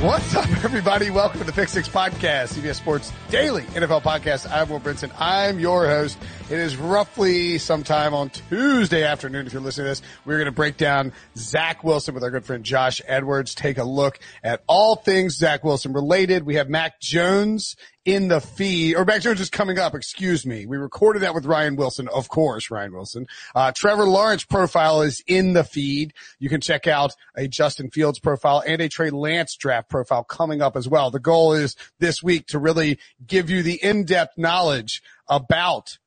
What's up, everybody? Welcome to the Pick Six Podcast, CBS Sports Daily NFL Podcast. I'm Will Brinson. I'm your host. It is roughly sometime on Tuesday afternoon. If you're listening to this, we're going to break down Zach Wilson with our good friend Josh Edwards. Take a look at all things Zach Wilson related. We have Mac Jones in the feed, or Mac Jones is coming up, excuse me. We recorded that with Ryan Wilson, of course, Ryan Wilson. Uh, Trevor Lawrence profile is in the feed. You can check out a Justin Fields profile and a Trey Lance draft profile coming up as well. The goal is this week to really give you the in-depth knowledge about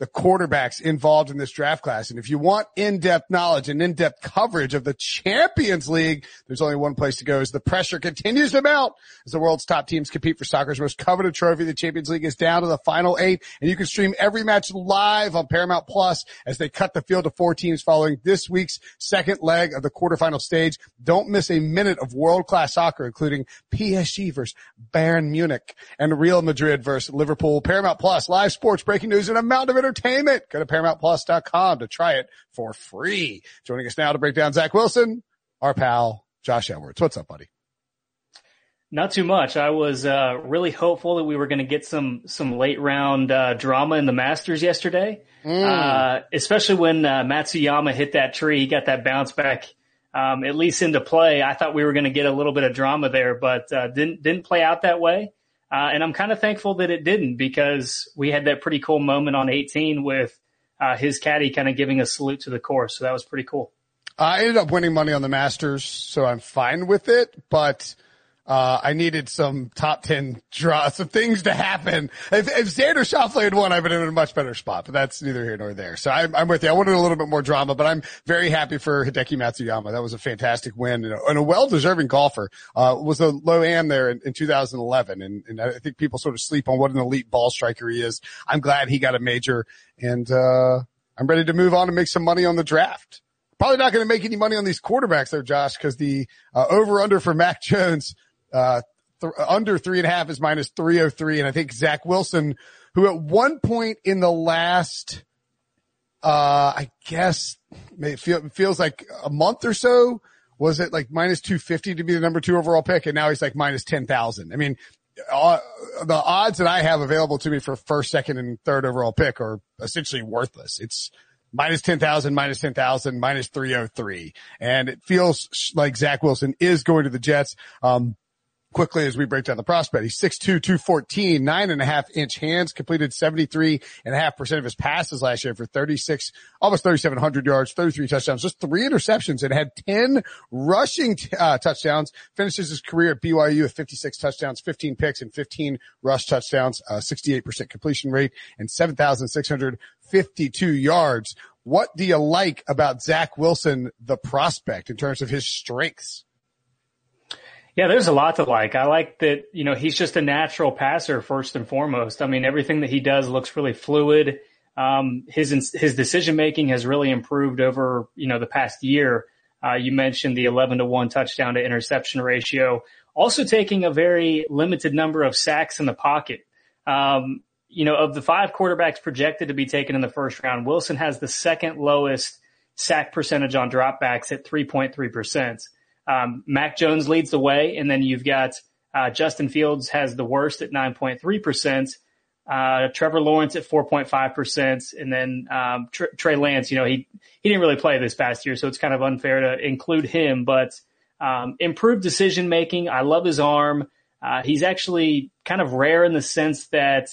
the quarterbacks involved in this draft class. And if you want in-depth knowledge and in-depth coverage of the Champions League, there's only one place to go as the pressure continues to mount as the world's top teams compete for soccer's most coveted trophy. The Champions League is down to the final eight and you can stream every match live on Paramount Plus as they cut the field to four teams following this week's second leg of the quarterfinal stage. Don't miss a minute of world-class soccer, including PSG versus Bayern Munich and Real Madrid versus Liverpool. Paramount Plus, live sports, breaking news, and a mountain of entertainment. Go to ParamountPlus.com to try it for free. Joining us now to break down Zach Wilson, our pal, Josh Edwards. What's up, buddy? Not too much. I was uh, really hopeful that we were going to get some some late round uh, drama in the Masters yesterday, mm. uh, especially when uh, Matsuyama hit that tree. He got that bounce back, um, at least into play. I thought we were going to get a little bit of drama there, but uh, didn't didn't play out that way. Uh, and I'm kind of thankful that it didn't because we had that pretty cool moment on 18 with uh, his caddy kind of giving a salute to the course. So that was pretty cool. I ended up winning money on the Masters, so I'm fine with it. But uh, I needed some top 10 draw, some things to happen. If, if Xander Schauffele had won, I would have been in a much better spot, but that's neither here nor there. So I'm, I'm with you. I wanted a little bit more drama, but I'm very happy for Hideki Matsuyama. That was a fantastic win and a, and a well-deserving golfer. Uh, was a low am there in, in 2011. And, and I think people sort of sleep on what an elite ball striker he is. I'm glad he got a major and, uh, I'm ready to move on and make some money on the draft. Probably not going to make any money on these quarterbacks though, Josh, because the uh, over under for Mac Jones uh, th- under three and a half is minus 303. And I think Zach Wilson, who at one point in the last, uh, I guess it feel, feels like a month or so, was it like minus 250 to be the number two overall pick? And now he's like minus 10,000. I mean, uh, the odds that I have available to me for first, second, and third overall pick are essentially worthless. It's minus 10,000, minus 10,000, minus 303. And it feels like Zach Wilson is going to the Jets. Um, quickly as we break down the prospect. He's 6'2", 214, nine and a half inch hands, completed 73 and a half percent of his passes last year for 36, almost 3,700 yards, 33 touchdowns, just three interceptions and had 10 rushing t- uh, touchdowns. Finishes his career at BYU with 56 touchdowns, 15 picks and 15 rush touchdowns, uh, 68% completion rate and 7,652 yards. What do you like about Zach Wilson, the prospect in terms of his strengths? Yeah, there's a lot to like. I like that, you know, he's just a natural passer first and foremost. I mean, everything that he does looks really fluid. Um, his, his decision making has really improved over, you know, the past year. Uh, you mentioned the 11 to 1 touchdown to interception ratio. Also taking a very limited number of sacks in the pocket. Um, you know, of the five quarterbacks projected to be taken in the first round, Wilson has the second lowest sack percentage on dropbacks at 3.3%. Um, Mac Jones leads the way, and then you've got uh, Justin Fields has the worst at 9.3%. Uh, Trevor Lawrence at 4.5%. And then, um, Tr- Trey Lance, you know, he, he didn't really play this past year, so it's kind of unfair to include him, but, um, improved decision making. I love his arm. Uh, he's actually kind of rare in the sense that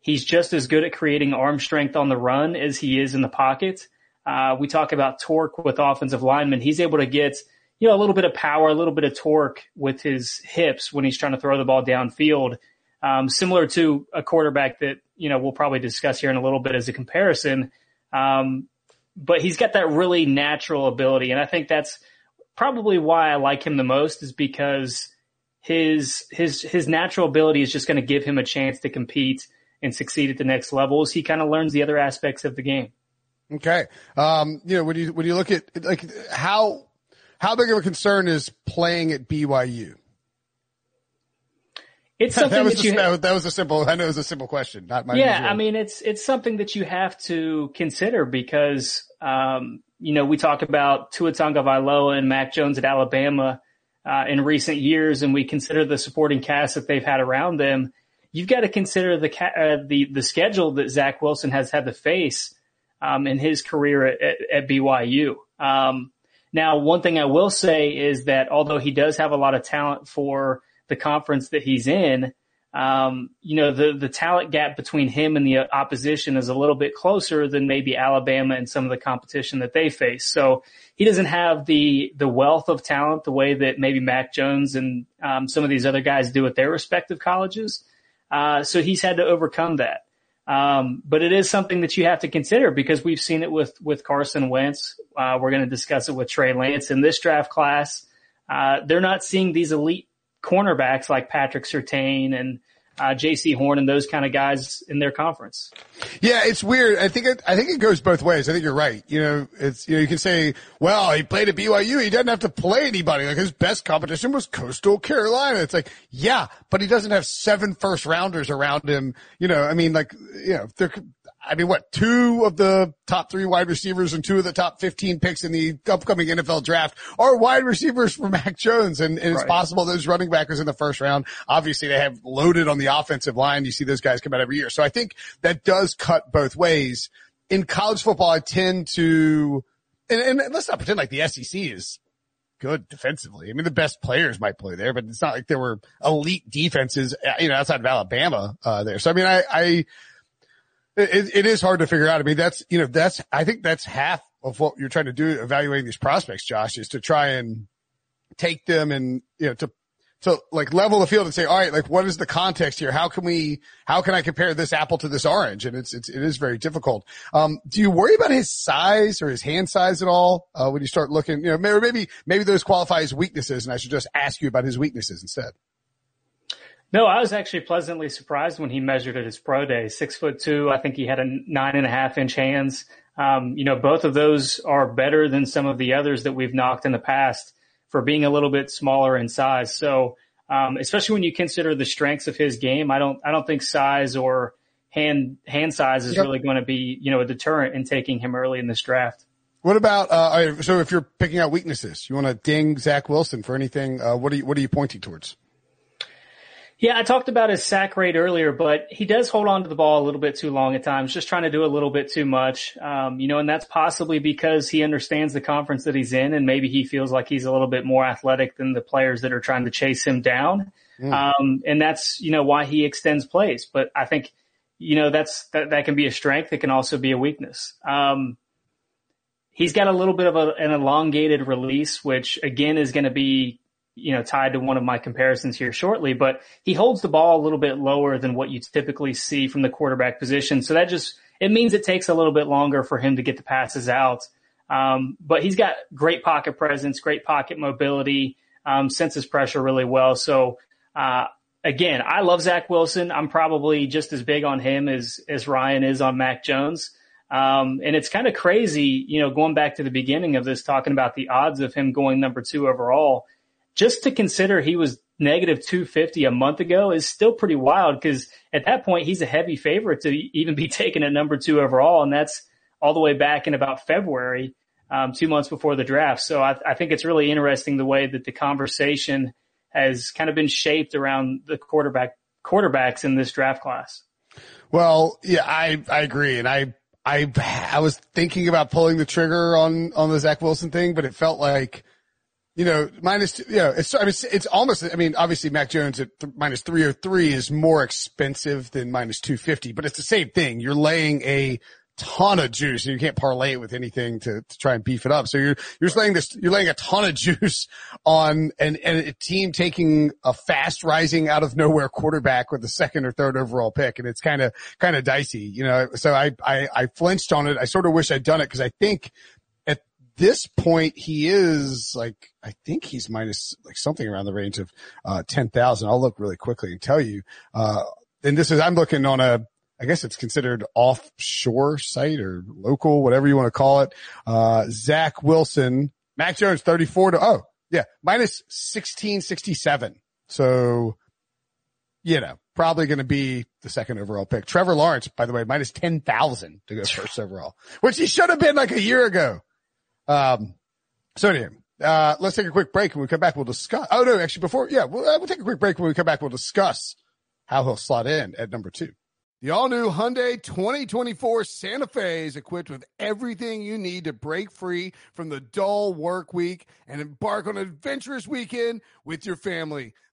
he's just as good at creating arm strength on the run as he is in the pocket. Uh, we talk about torque with offensive linemen. He's able to get you know, a little bit of power, a little bit of torque with his hips when he's trying to throw the ball downfield. um, similar to a quarterback that you know we'll probably discuss here in a little bit as a comparison. Um, but he's got that really natural ability, and I think that's probably why I like him the most is because his his his natural ability is just going to give him a chance to compete and succeed at the next levels. He kind of learns the other aspects of the game. Okay. Um, you know, when you, when you look at like how, how big of a concern is playing at BYU? It's something that, was that that was a simple, I know it was a simple question, not my Yeah. usual. I mean, it's, it's something that you have to consider because, um, you know, we talk about Tua Tagovailoa and Mac Jones at Alabama, uh, in recent years, and we consider the supporting cast that they've had around them. You've got to consider the, uh, the, the schedule that Zach Wilson has had to face um, in his career at, at, at BYU. Um, now, one thing I will say is that although he does have a lot of talent for the conference that he's in, um, you know, the, the talent gap between him and the opposition is a little bit closer than maybe Alabama and some of the competition that they face. So he doesn't have the, the wealth of talent the way that maybe Mac Jones and, um, some of these other guys do at their respective colleges. Uh, so he's had to overcome that. Um, but it is something that you have to consider because we've seen it with, with Carson Wentz. Uh, we're going to discuss it with Trey Lance in this draft class. Uh, they're not seeing these elite cornerbacks like Patrick Surtain and, uh, Jaycee Horn and those kind of guys in their conference. Yeah, it's weird. I think it, I think it goes both ways. I think you're right. You know, it's, you know, you can say, well, he played at BYU. He doesn't have to play anybody. Like his best competition was Coastal Carolina. It's like, yeah, but he doesn't have seven first rounders around him. You know, I mean, like, you know, there, I mean, what, two of the top three wide receivers and two of the top 15 picks in the upcoming NFL draft are wide receivers for Mac Jones. And, and it's Right. possible those running backers in the first round. Obviously they have loaded on the offensive line. You see those guys come out every year. So I think that does cut both ways. In college football, I tend to, and, and let's not pretend like the SEC is good defensively. I mean, the best players might play there, but it's not like there were elite defenses, you know, outside of Alabama, uh, there. So I mean, I, I, it, it is hard to figure out. I mean, that's, you know, that's, I think that's half of what you're trying to do evaluating these prospects, Josh, is to try and take them and, you know, to, to like level the field and say, all right, like what is the context here? How can we, how can I compare this apple to this orange? And it's, it's, it is very difficult. Um, do you worry about his size or his hand size at all? Uh, when you start looking, you know, maybe, maybe, maybe those qualify as weaknesses and I should just ask you about his weaknesses instead. No, I was actually pleasantly surprised when he measured at his pro day. Six foot two. I think he had a nine and a half inch hands. Um, you know, both of those are better than some of the others that we've knocked in the past for being a little bit smaller in size. So, um, especially when you consider the strengths of his game, I don't, I don't think size or hand, hand size is Yep. really going to be, you know, a deterrent in taking him early in this draft. What about, uh, so if you're picking out weaknesses, you want to ding Zach Wilson for anything, uh, what are you, what are you pointing towards? Yeah, I talked about his sack rate earlier, but he does hold on to the ball a little bit too long at times, just trying to do a little bit too much. Um, you know, and that's possibly because he understands the conference that he's in and maybe he feels like he's a little bit more athletic than the players that are trying to chase him down. Um, and that's, you know, why he extends plays. But I think, you know, that's, that, that can be a strength. It can also be a weakness. Um, he's got a little bit of a, an elongated release, which again is going to be, you know, tied to one of my comparisons here shortly, but he holds the ball a little bit lower than what you typically see from the quarterback position. So that just, it means it takes a little bit longer for him to get the passes out. Um, but he's got great pocket presence, great pocket mobility, um, senses pressure really well. So, uh, again, I love Zach Wilson. I'm probably just as big on him as, as Ryan is on Mac Jones. Um, and it's kind of crazy, you know, going back to the beginning of this, talking about the odds of him going number two overall, just to consider he was negative 250 a month ago is still pretty wild because at that point he's a heavy favorite to even be taken at number two overall. And that's all the way back in about February, um, two months before the draft. So I, I think it's really interesting the way that the conversation has kind of been shaped around the quarterback quarterbacks in this draft class. Well, yeah, I, I agree. And I, I, I was thinking about pulling the trigger on, on the Zach Wilson thing, but it felt like, you know, minus, two, you know, it's, I mean, it's, almost, I mean, obviously Mac Jones at th- minus 303 is more expensive than minus 250, but it's the same thing. You're laying a ton of juice and you can't parlay it with anything to, to try and beef it up. So you're, you're laying this, you're laying a ton of juice on an, and a team taking a fast rising out of nowhere quarterback with the second or third overall pick. And it's kind of, kind of dicey, you know, so I, I, I flinched on it. I sort of wish I'd done it because I think this point he is like, I think he's minus like something around the range of, uh, 10,000. I'll look really quickly and tell you, uh, and this is, I'm looking on a, I guess it's considered offshore site or local, whatever you want to call it. Uh, Zach Wilson, Mac Jones, 34 to, oh, yeah, minus 1667. So, you know, probably going to be the second overall pick. Trevor Lawrence, by the way, minus 10,000 to go first overall, which he should have been like a year ago. Um, so anyway, uh, let's take a quick break. When we come back, we'll discuss. Oh no, actually before, yeah, we'll, uh, we'll take a quick break. When we come back, we'll discuss how he'll slot in at number two. The all new Hyundai 2024 Santa Fe is equipped with everything you need to break free from the dull work week and embark on an adventurous weekend with your family.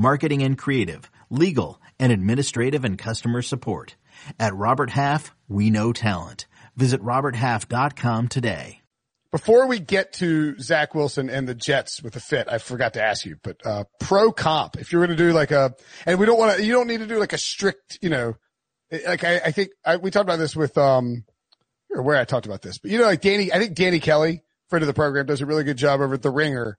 marketing and creative, legal, and administrative and customer support. At Robert Half, we know talent. Visit roberthalf.com today. Before we get to Zach Wilson and the Jets with the fit, I forgot to ask you, but uh, pro comp, if you're going to do like a, and we don't want to, you don't need to do like a strict, you know, like I, I think I, we talked about this with um, or where I talked about this, but you know, like Danny, I think Danny Kelly, friend of the program, does a really good job over at the Ringer.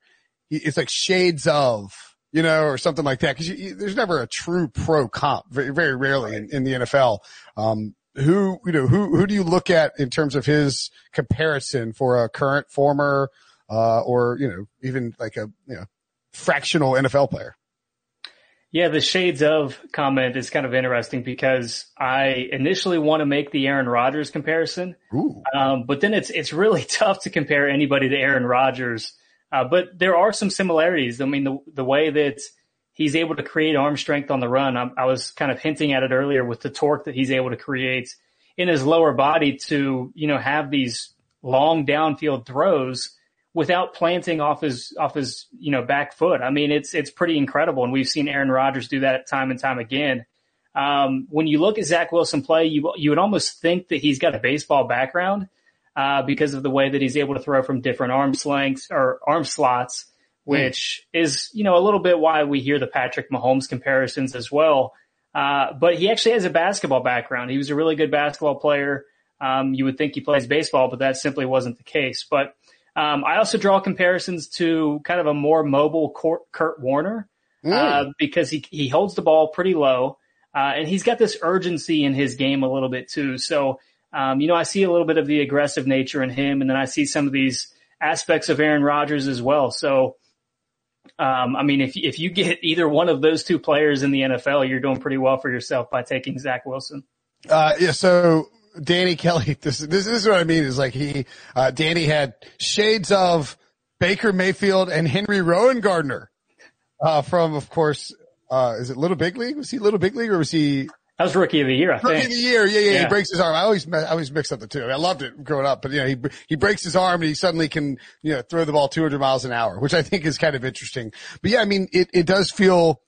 He, it's like shades of, you know, or something like that. Cause you, you, there's never a true pro comp, very, very rarely in, in the NFL. Um, who, you know, who, who do you look at in terms of his comparison for a current, former, uh, or, you know, even like a, you know, fractional NFL player? Yeah, the shades of comment is kind of interesting because I initially want to make the Aaron Rodgers comparison, um, but then it's it's really tough to compare anybody to Aaron Rodgers. Uh, but there are some similarities. I mean, the the way that he's able to create arm strength on the run, I, I was kind of hinting at it earlier with the torque that he's able to create in his lower body to you know have these long downfield throws without planting off his off his you know back foot. I mean, it's it's pretty incredible, and we've seen Aaron Rodgers do that time and time again. Um, when you look at Zach Wilson play, you you would almost think that he's got a baseball background uh, because of the way that he's able to throw from different arm lengths or arm slots, which mm. is you know a little bit why we hear the Patrick Mahomes comparisons as well. Uh, but he actually has a basketball background. He was a really good basketball player. Um, you would think he plays baseball, but that simply wasn't the case. But um, I also draw comparisons to kind of a more mobile Kurt Warner mm. uh, because he he holds the ball pretty low, uh, and he's got this urgency in his game a little bit too. So, um, you know, I see a little bit of the aggressive nature in him, and then I see some of these aspects of Aaron Rodgers as well. So, um, I mean, if if you get either one of those two players in the NFL, you're doing pretty well for yourself by taking Zach Wilson. Uh, yeah. So Danny Kelly, this, this, is what I mean is like he, uh, Danny had shades of Baker Mayfield and Henry Rowengartner, uh, from, of course, uh, is it Little Big League? Was he Little Big League or was he? That was rookie of the year, I rookie think. of the year. Yeah, yeah, yeah, He breaks his arm. I always, I always mix up the two. I loved it growing up, but you know, he, he breaks his arm and he suddenly can, you know, throw the ball 200 miles an hour, which I think is kind of interesting. But yeah, I mean, it, it does feel,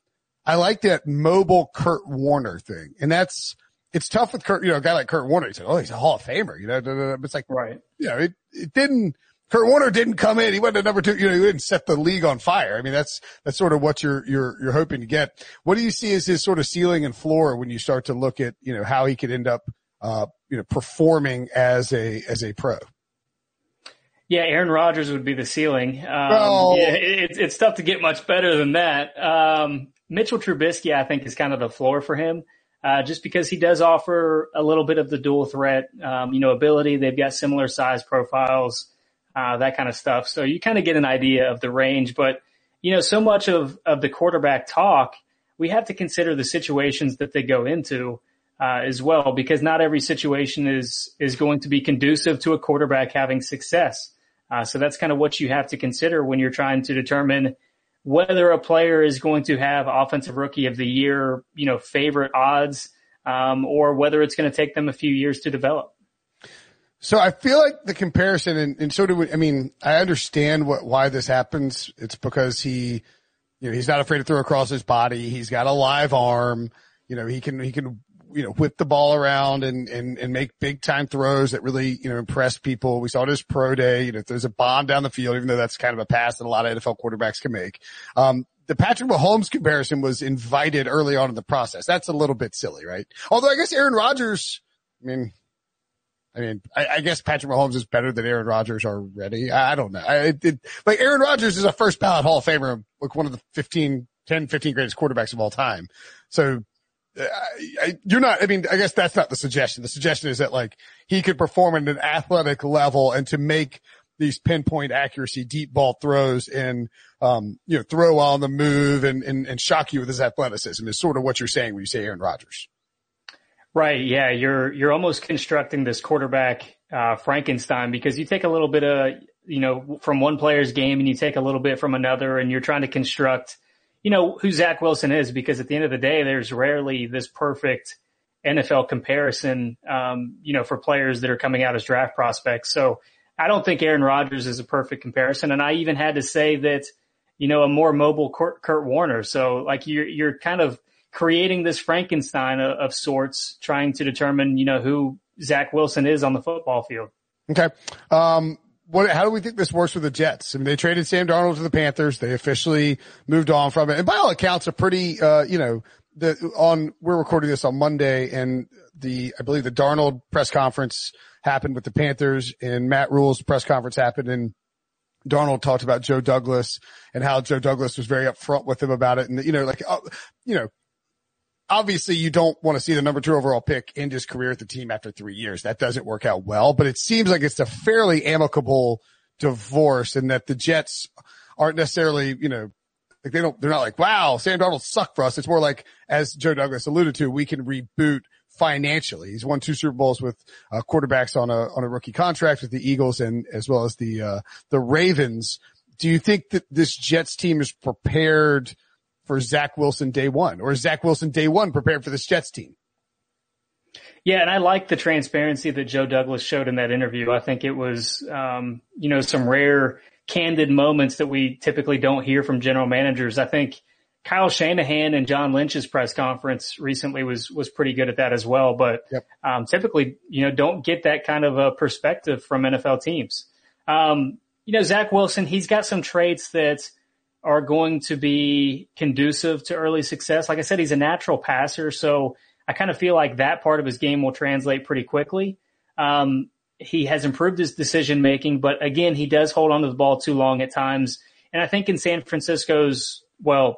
I like that mobile Kurt Warner thing. And that's, it's tough with Kurt, you know, a guy like Kurt Warner. He's like, oh, he's a Hall of Famer, you know, but it's like, right. You know, it, it didn't, Kurt Warner didn't come in. He went to number two. You know, he didn't set the league on fire. I mean, that's, that's sort of what you're, you're, you're hoping to get. What do you see as his sort of ceiling and floor when you start to look at, you know, how he could end up, uh, you know, performing as a, as a pro? Yeah, Aaron Rodgers would be the ceiling. Um, Oh. yeah, it, it's tough to get much better than that. Um, Mitchell Trubisky, I think, is kind of the floor for him, uh, just because he does offer a little bit of the dual threat, um, you know, ability. They've got similar size profiles, uh, that kind of stuff. So you kind of get an idea of the range. But you know, so much of of the quarterback talk, we have to consider the situations that they go into. Uh, as well, because not every situation is is going to be conducive to a quarterback having success. Uh, so that's kind of what you have to consider when you're trying to determine whether a player is going to have offensive rookie of the year, you know, favorite odds, um, or whether it's going to take them a few years to develop. So I feel like the comparison, and, and so do we, I mean, I understand what, why this happens. It's because he, you know, he's not afraid to throw across his body. He's got a live arm. You know, he can, he can, you know, whip the ball around and, and, and make big time throws that really, you know, impress people. We saw it his pro day. You know, if there's a bomb down the field, even though that's kind of a pass that a lot of NFL quarterbacks can make. Um, the Patrick Mahomes comparison was invited early on in the process. That's a little bit silly, right? Although I guess Aaron Rodgers, I mean, I mean, I, I guess Patrick Mahomes is better than Aaron Rodgers already. I, I don't know. I, it, like Aaron Rodgers is a first ballot Hall of Famer, like one of the 15, 10, 15 greatest quarterbacks of all time. So I, you're not, I mean, I guess that's not the suggestion. The suggestion is that like he could perform at an athletic level and to make these pinpoint accuracy deep ball throws and, um, you know, throw on the move and, and, and shock you with his athleticism is sort of what you're saying when you say Aaron Rodgers. Right. Yeah. You're, you're almost constructing this quarterback, uh, Frankenstein because you take a little bit of, you know, from one player's game and you take a little bit from another and you're trying to construct, you know, who Zach Wilson is because at the end of the day, there's rarely this perfect NFL comparison, um, you know, for players that are coming out as draft prospects. So I don't think Aaron Rodgers is a perfect comparison. And I even had to say that, you know, a more mobile Kurt, Kurt Warner. So like you're, you're kind of creating this Frankenstein of, of sorts, trying to determine, you know, who Zach Wilson is on the football field. Okay. Um, what, how do we think this works with the Jets? I mean, they traded Sam Darnold to the Panthers. They officially moved on from it. And by all accounts, a pretty, uh, you know, the, on, we're recording this on Monday and the, I believe the Darnold press conference happened with the Panthers and Matt Rhule's press conference happened and Darnold talked about Joe Douglas and how Joe Douglas was very upfront with him about it. And, you know, like, uh, you know, obviously you don't want to see the number two overall pick end his career at the team after three years. That doesn't work out well, but it seems like it's a fairly amicable divorce and that the Jets aren't necessarily, you know, like they don't, they're not like, wow, Sam Darnold sucked for us. It's more like, as Joe Douglas alluded to, we can reboot financially. He's won two Super Bowls with uh, quarterbacks on a, on a rookie contract with the Eagles and as well as the, uh, the Ravens. Do you think that this Jets team is prepared for Zach Wilson day one or Zach Wilson day one prepared for this Jets team? Yeah, and I like the transparency that Joe Douglas showed in that interview. I think it was, um, you know, some rare candid moments that we typically don't hear from general managers. I think Kyle Shanahan and John Lynch's press conference recently was was pretty good at that as well. But Yep. um, typically, you know, don't get that kind of a perspective from NFL teams. Um, you know, Zach Wilson, he's got some traits that are going to be conducive to early success. Like I said, he's a natural passer, so I kind of feel like that part of his game will translate pretty quickly. Um, he has improved his decision making, but again, he does hold on to the ball too long at times. And I think in San Francisco's, well,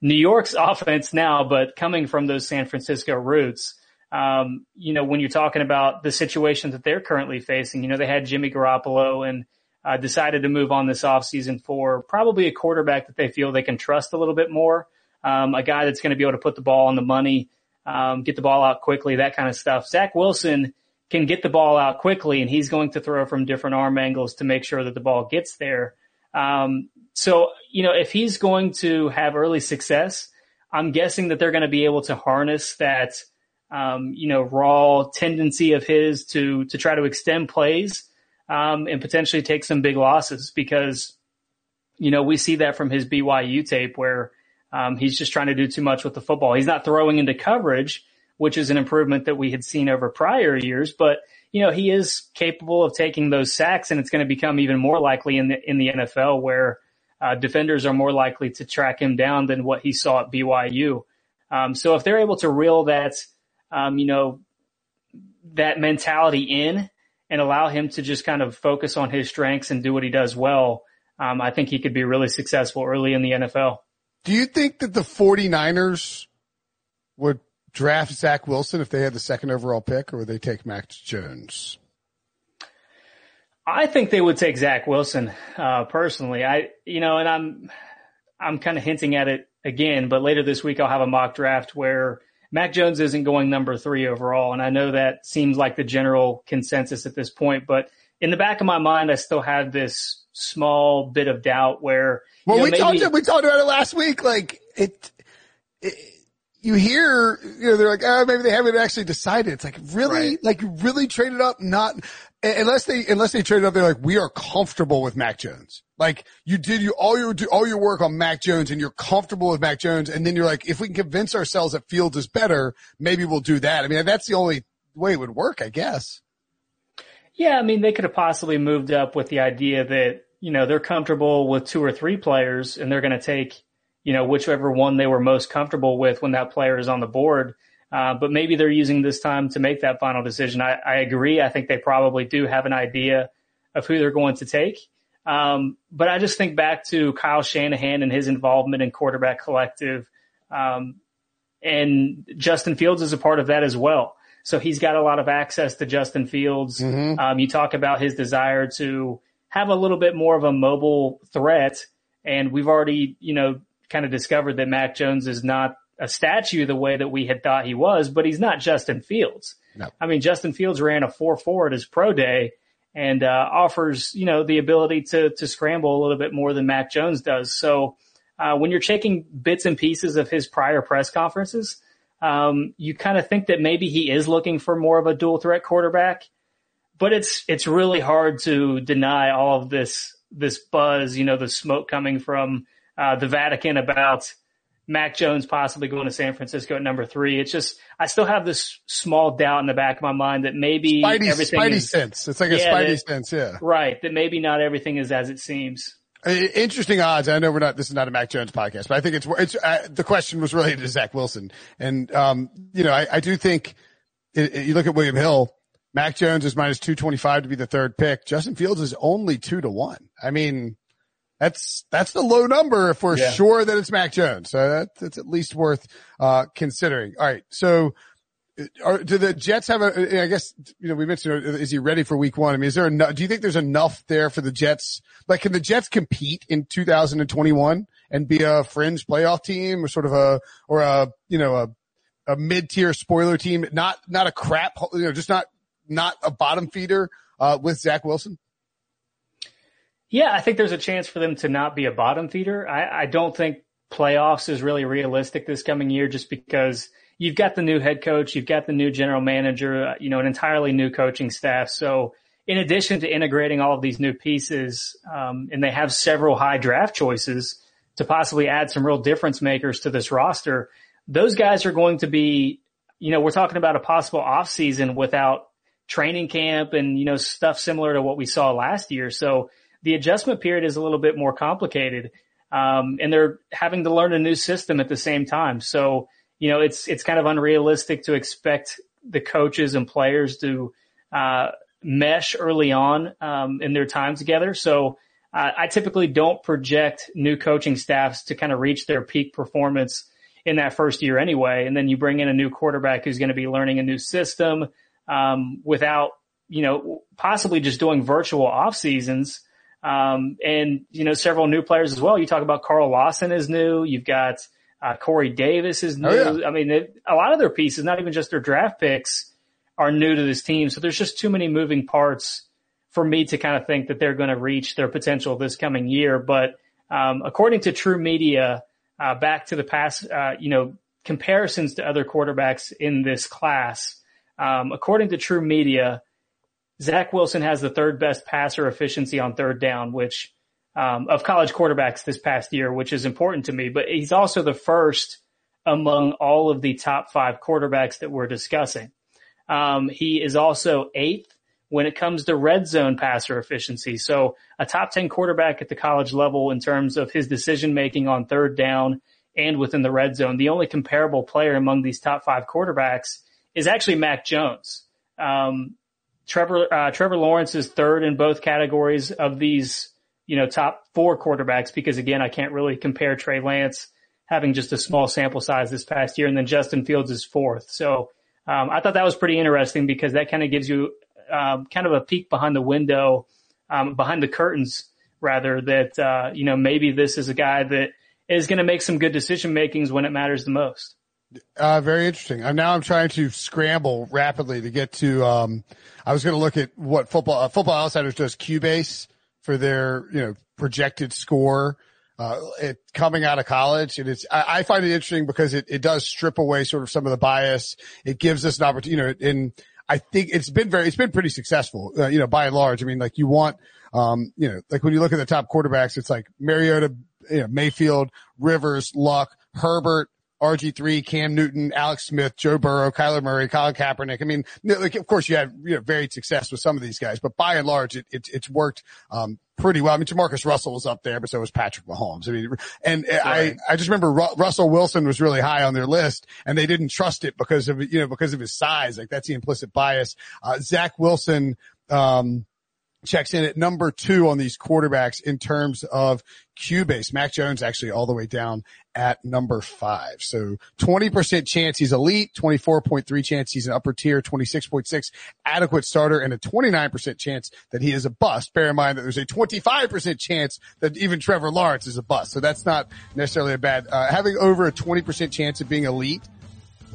New York's offense now, but coming from those San Francisco roots, um, you know, when you're talking about the situation that they're currently facing, you know, they had Jimmy Garoppolo and uh, decided to move on this offseason for probably a quarterback that they feel they can trust a little bit more, um, a guy that's going to be able to put the ball on the money, um, get the ball out quickly, that kind of stuff. Zach Wilson can get the ball out quickly, and he's going to throw from different arm angles to make sure that the ball gets there. Um, so, you know, if he's going to have early success, I'm guessing that they're going to be able to harness that, um, you know, raw tendency of his to to try to extend plays um, and potentially take some big losses because, you know, we see that from his BYU tape where um, he's just trying to do too much with the football. He's not throwing into coverage, which is an improvement that we had seen over prior years. But you know, he is capable of taking those sacks, and it's going to become even more likely in the in the NFL where uh, defenders are more likely to track him down than what he saw at BYU. Um, so if they're able to reel that, um, you know, that mentality in and allow him to just kind of focus on his strengths and do what he does well, um, I think he could be really successful early in the NFL. Do you think that the 49ers would draft Zach Wilson if they had the second overall pick, or would they take Max Jones? I think they would take Zach Wilson, uh, personally. I, you know, and I'm, I'm kind of hinting at it again, but later this week I'll have a mock draft where Mac Jones isn't going number three overall. And I know that seems like the general consensus at this point, but in the back of my mind, I still have this small bit of doubt where, well, know, we maybe, talked, we talked about it last week. Like it, it you hear, you know, they're like, oh, maybe they haven't actually decided. It's like, really? Right. Like, you really traded up? Not, unless they, unless they traded up, they're like, we are comfortable with Mac Jones. Like, you did you, all your, do all your work on Mac Jones and you're comfortable with Mac Jones. And then you're like, if we can convince ourselves that Fields is better, maybe we'll do that. I mean, that's the only way it would work, I guess. Yeah. I mean, they could have possibly moved up with the idea that, you know, they're comfortable with two or three players and they're going to take, you know, whichever one they were most comfortable with when that player is on the board. Uh, but maybe they're using this time to make that final decision. I, I, agree. I think they probably do have an idea of who they're going to take. Um, but I just think back to Kyle Shanahan and his involvement in quarterback collective. Um, and Justin Fields is a part of that as well. So he's got a lot of access to Justin Fields. Mm-hmm. Um, you talk about his desire to have a little bit more of a mobile threat. And we've already, you know, kind of discovered that Mac Jones is not a statue the way that we had thought he was, but he's not Justin Fields. No. I mean, Justin Fields ran a 4-4 at his pro day and, uh, offers, you know, the ability to, to scramble a little bit more than Mac Jones does. So, uh, when you're taking bits and pieces of his prior press conferences, um, you kind of think that maybe he is looking for more of a dual threat quarterback, but it's, it's really hard to deny all of this, this buzz, you know, the smoke coming from, uh, the Vatican about Mac Jones possibly going to San Francisco at number three. It's just I still have this small doubt in the back of my mind that maybe Spidey, everything Spidey is, sense. It's like a Yeah, Spidey that- sense. Yeah. right. That maybe not everything is as it seems. Interesting odds. I know we're not. This is not a Mac Jones podcast, but I think it's. It's. Uh, the question was related to Zach Wilson, and um, you know, I, I do think it, it- you look at William Hill. Mac Jones is minus two twenty five to be the third pick. Justin Fields is only two to one. I mean, that's that's the low number if we're Yeah. sure that it's Mac Jones. So that, that's at least worth uh, considering. All right, so. uh, Are, do the Jets have a? I guess you know we mentioned. uh, Is he ready for Week One? I mean, is there enough? Do you think there's enough there for the Jets? Like, can the Jets compete in 2021 and be a fringe playoff team, or sort of a, or a, you know, a, a mid-tier spoiler team? Not not a crap, you know, just not not a bottom feeder uh, with Zach Wilson. Yeah, I think there's a chance for them to not be a bottom feeder. I, I don't think playoffs is really realistic this coming year just because you've got the new head coach, you've got the new general manager, uh, you know, an entirely new coaching staff. So in addition to integrating all of these new pieces, um, and they have several high draft choices to possibly add some real difference makers to this roster, those guys are going to be, you know, we're talking about a possible off season without training camp and, you know, stuff similar to what we saw last year. So the adjustment period is a little bit more complicated. Um, and they're having to learn a new system at the same time. So, you know, it's, it's kind of unrealistic to expect the coaches and players to, uh, mesh early on, um, in their time together. So, uh, I typically don't project new coaching staffs to kind of reach their peak performance in that first year anyway. And then you bring in a new quarterback who's going to be learning a new system, um, without, you know, possibly just doing virtual off seasons. Um, and, you know, several new players as well. You talk about Carl Lawson is new. You've got, uh, Corey Davis is new. Oh, I mean, it, a lot of their pieces, not even just their draft picks are new to this team. So there's just too many moving parts for me to kind of think that they're going to reach their potential this coming year. But, um, according to TruMedia, uh, back to the past, uh, you know, comparisons to other quarterbacks in this class, um, according to TruMedia, Zach Wilson has the third best passer efficiency on third down, which um, of college quarterbacks this past year, which is important to me. But he's also the first among all of the top five quarterbacks that we're discussing. Um, he is also eighth when it comes to red zone passer efficiency. So a top 10 quarterback at the college level in terms of his decision making on third down and within the red zone. The only comparable player among these top five quarterbacks is actually Mac Jones. Um, Trevor, uh, Trevor Lawrence is third in both categories of these, you know, top four quarterbacks because again, I can't really compare Trey Lance having just a small sample size this past year. And then Justin Fields is fourth. So, um, I thought that was pretty interesting because that kind of gives you um, kind of a peek behind the window, um, behind the curtains rather that, uh, you know, maybe this is a guy that is going to make some good decision makings when it matters the most. Uh, very interesting. I'm now I'm trying to scramble rapidly to get to, um, I was going to look at what football, uh, football outsiders does QBASE for their, you know, projected score uh, it coming out of college. And it's, I, I, find it interesting because it, it does strip away sort of some of the bias. It gives us an opportunity, you know, and I think it's been very, it's been pretty successful, uh, you know, by and large. I mean, like you want, um, you know, like when you look at the top quarterbacks, it's like Mariota, you know, Mayfield, Rivers, Luck, Herbert, RG3, Cam Newton, Alex Smith, Joe Burrow, Kyler Murray, Colin Kaepernick. I mean, like, of course you had, you know, varied success with some of these guys, but by and large, it, it it's worked, um, pretty well. I mean, Jamarcus Russell was up there, but so was Patrick Mahomes. I mean, and right. I, I just remember Ru- Russell Wilson was really high on their list and they didn't trust it because of, you know, because of his size. Like that's the implicit bias. Uh, Zach Wilson, um, checks in at number two on these quarterbacks in terms of QBASE. Mac Jones actually all the way down at number five. So 20% chance he's elite, 24.3 chance he's an upper tier, 26.6 adequate starter, and a 29% chance that he is a bust. Bear in mind that there's a 25% chance that even Trevor Lawrence is a bust. So that's not necessarily a bad, uh, having over a 20% chance of being elite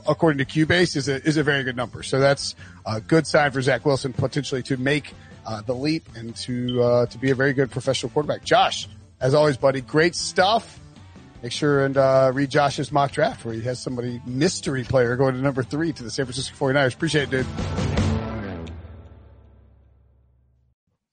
according to QBASE is a, is a very good number. So that's a good sign for Zach Wilson potentially to make uh, the leap and to uh, to be a very good professional quarterback. Josh, as always, buddy, great stuff. Make sure and uh, read Josh's mock draft where he has somebody mystery player going to number three to the San Francisco 49ers. Appreciate it, dude.